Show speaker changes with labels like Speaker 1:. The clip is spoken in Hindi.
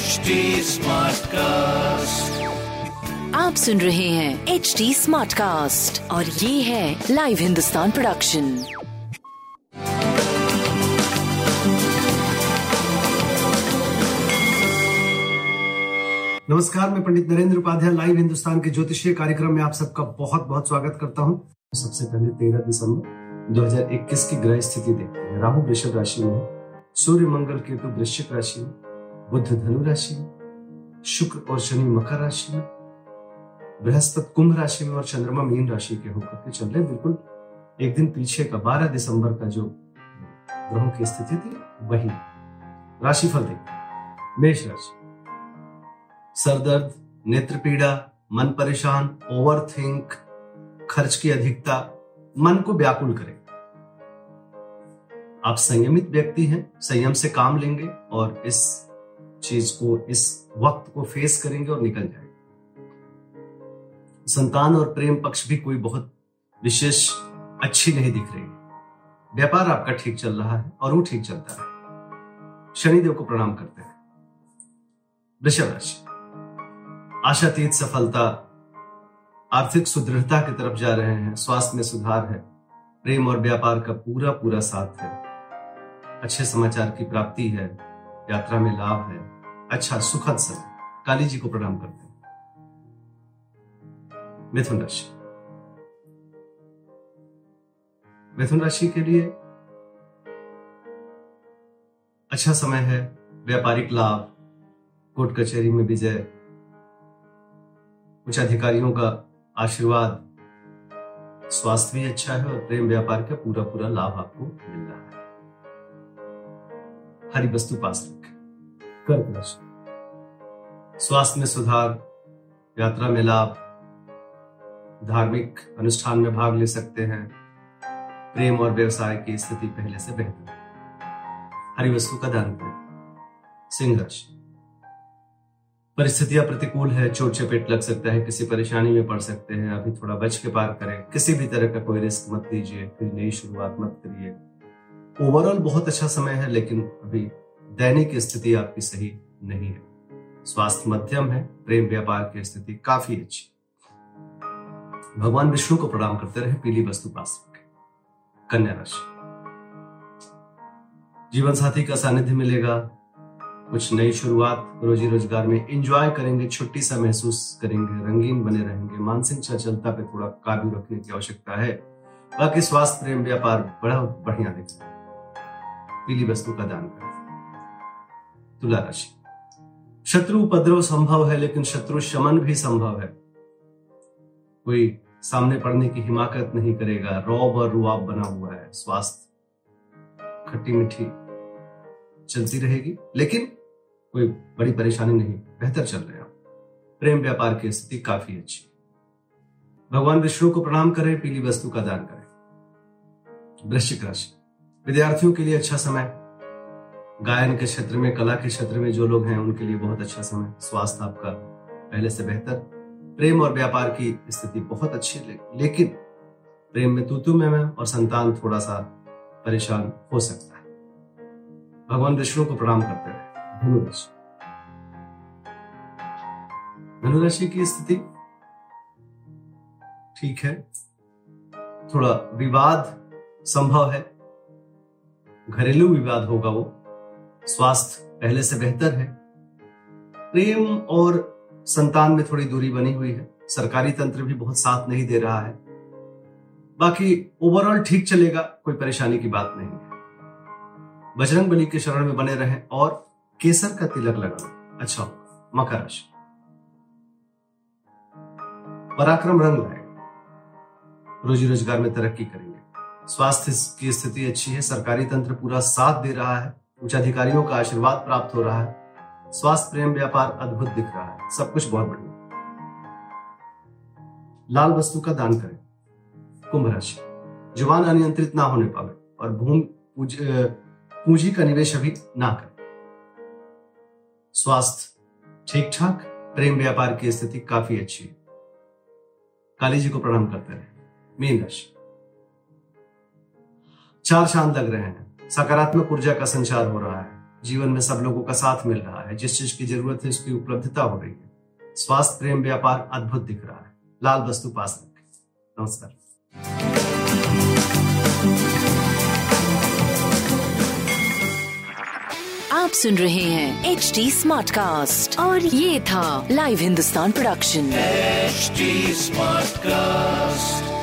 Speaker 1: HD कास्ट
Speaker 2: आप सुन रहे हैं एच डी स्मार्ट कास्ट और ये है लाइव हिंदुस्तान प्रोडक्शन
Speaker 3: नमस्कार मैं पंडित नरेंद्र उपाध्याय लाइव हिंदुस्तान के ज्योतिषीय कार्यक्रम में आप सबका बहुत बहुत स्वागत करता हूँ। सबसे पहले तेरह दिसंबर 2021 की ग्रह स्थिति देखते हैं। राहु वृषभ राशि में सूर्य मंगल केतु वृश्चिक राशि में। बुद्ध धनु राशि में शुक्र और शनि मकर राशि में, बृहस्पति कुंभ राशि में और चंद्रमा मीन राशि के होकर के चल रहे बिल्कुल एक दिन पीछे का 12 दिसंबर का जो ग्रहों की स्थिति थी, वही राशिफल देखते मेष राशि। सरदर्द नेत्र पीड़ा मन परेशान ओवर थिंक खर्च की अधिकता, मन को व्याकुल करे। आप संयमित व्यक्ति हैं, संयम से काम लेंगे और इस चीज़ को, इस वक्त को फेस करेंगे और निकल जाएँगे। संतान और प्रेम पक्ष भी कोई बहुत विशेष, अच्छी नहीं दिख रही। व्यापार आपका ठीक चल रहा है और वो ठीक चलता है। शनिदेव को प्रणाम करते हैं। वृषभ राशि। आशातीत सफलता, आर्थिक सुदृढ़ता की तरफ़ जा रहे हैं, स्वास्थ्य में सुधार है, प्रेम और व्यापार का पूरा पूरा साथ है। अच्छे समाचार की प्राप्ति है यात्रा में लाभ है। अच्छा सुखद समय काली जी को प्रणाम करते हैं। मिथुन राशि। मिथुन राशि के लिए अच्छा समय है, व्यापारिक लाभ, कोर्ट कचहरी में विजय, उच्च अधिकारियों का आशीर्वाद। स्वास्थ्य भी अच्छा है और प्रेम व्यापार का पूरा पूरा लाभ आपको मिल रहा है। हरी वस्तु पास रखें। कर्क राशि स्वास्थ्य में सुधार, यात्रा में लाभ, धार्मिक अनुष्ठान में भाग ले सकते हैं। प्रेम और व्यवसाय की स्थिति पहले से बेहतर हरी वस्तु का दान करें। सिंह राशि परिस्थितियाँ प्रतिकूल है, चोट चपेट लग सकता है, किसी परेशानी में पड़ सकते हैं। अभी थोड़ा बच के पार करें। किसी भी तरह का कोई रिस्क मत लीजिए फिर नई शुरुआत मत करिए। ओवरऑल बहुत अच्छा समय है, लेकिन अभी दैनिक स्थिति आपकी सही नहीं है। स्वास्थ्य मध्यम है, प्रेम व्यापार की स्थिति काफ़ी अच्छी। भगवान विष्णु को प्रणाम करते रहे, पीली वस्तु पास कन्या राशि। जीवन साथी का सानिध्य मिलेगा। कुछ नई शुरुआत रोजी रोज़गार में एंजॉय करेंगे, छुट्टी सा महसूस करेंगे, रंगीन बने रहेंगे, मानसिक चंचलता पे थोड़ा काबू रखने की आवश्यकता है। बाकी स्वास्थ्य, प्रेम व्यापार बड़ा बढ़िया दिख है। पीली वस्तु का दान करें तुला राशि शत्रु उपद्रव संभव है लेकिन शत्रु शमन भी संभव है कोई सामने पड़ने की हिमाकत नहीं करेगा रौब और रुआब बना हुआ है स्वास्थ्य खट्टी मिट्टी चलती रहेगी लेकिन कोई बड़ी परेशानी नहीं बेहतर चल रहे हैं प्रेम व्यापार की स्थिति काफ़ी अच्छी भगवान विष्णु को प्रणाम करें पीली वस्तु का दान करें वृश्चिक राशि विद्यार्थियों के लिए अच्छा समय गायन के क्षेत्र में कला के क्षेत्र में जो लोग हैं उनके लिए बहुत अच्छा समय स्वास्थ्य आपका पहले से बेहतर। प्रेम और व्यापार की स्थिति बहुत अच्छी ले, लेकिन प्रेम में तूतु में मैं और संतान थोड़ा सा परेशान हो सकता है। भगवान विष्णु को प्रणाम करते रहे धनुराशि। धनुराशि की स्थिति ठीक है। थोड़ा विवाद संभव है। घरेलू विवाद होगा वो। स्वास्थ्य पहले से बेहतर है। प्रेम और संतान में थोड़ी दूरी बनी हुई है। सरकारी तंत्र भी बहुत साथ नहीं दे रहा है। बाकी ओवरऑल ठीक चलेगा, कोई परेशानी की बात नहीं है। बजरंग बली के शरण में बने रहें और केसर का तिलक लगाना अच्छा मकर राशि। पराक्रम रंग लाएगा रोजी रोज़गार में तरक्की करेंगे स्वास्थ्य की स्थिति अच्छी है, सरकारी तंत्र पूरा साथ दे रहा है उच्च अधिकारियों का आशीर्वाद प्राप्त हो रहा है, स्वास्थ्य प्रेम व्यापार अद्भुत दिख रहा है, सब कुछ बहुत बढ़िया। लाल वस्तु का दान करें, कुंभ राशि, ज़ुबान अनियंत्रित ना होने पावे और भूमि पूंजी का निवेश अभी ना करें। स्वास्थ्य ठीक ठाक प्रेम व्यापार की स्थिति काफ़ी अच्छी है। काली जी को प्रणाम करते रहे। मीन राशि चार चाँद लग रहे हैं। सकारात्मक ऊर्जा का संचार हो रहा है। जीवन में सब लोगों का साथ मिल रहा है। जिस चीज़ की ज़रूरत है उसकी उपलब्धता हो रही है। स्वास्थ्य प्रेम व्यापार अद्भुत दिख रहा है। लाल वस्तु पास रखें। नमस्कार।
Speaker 2: आप सुन रहे हैं एच डी स्मार्ट कास्ट और ये था live Hindustan production
Speaker 1: smart Smartcast.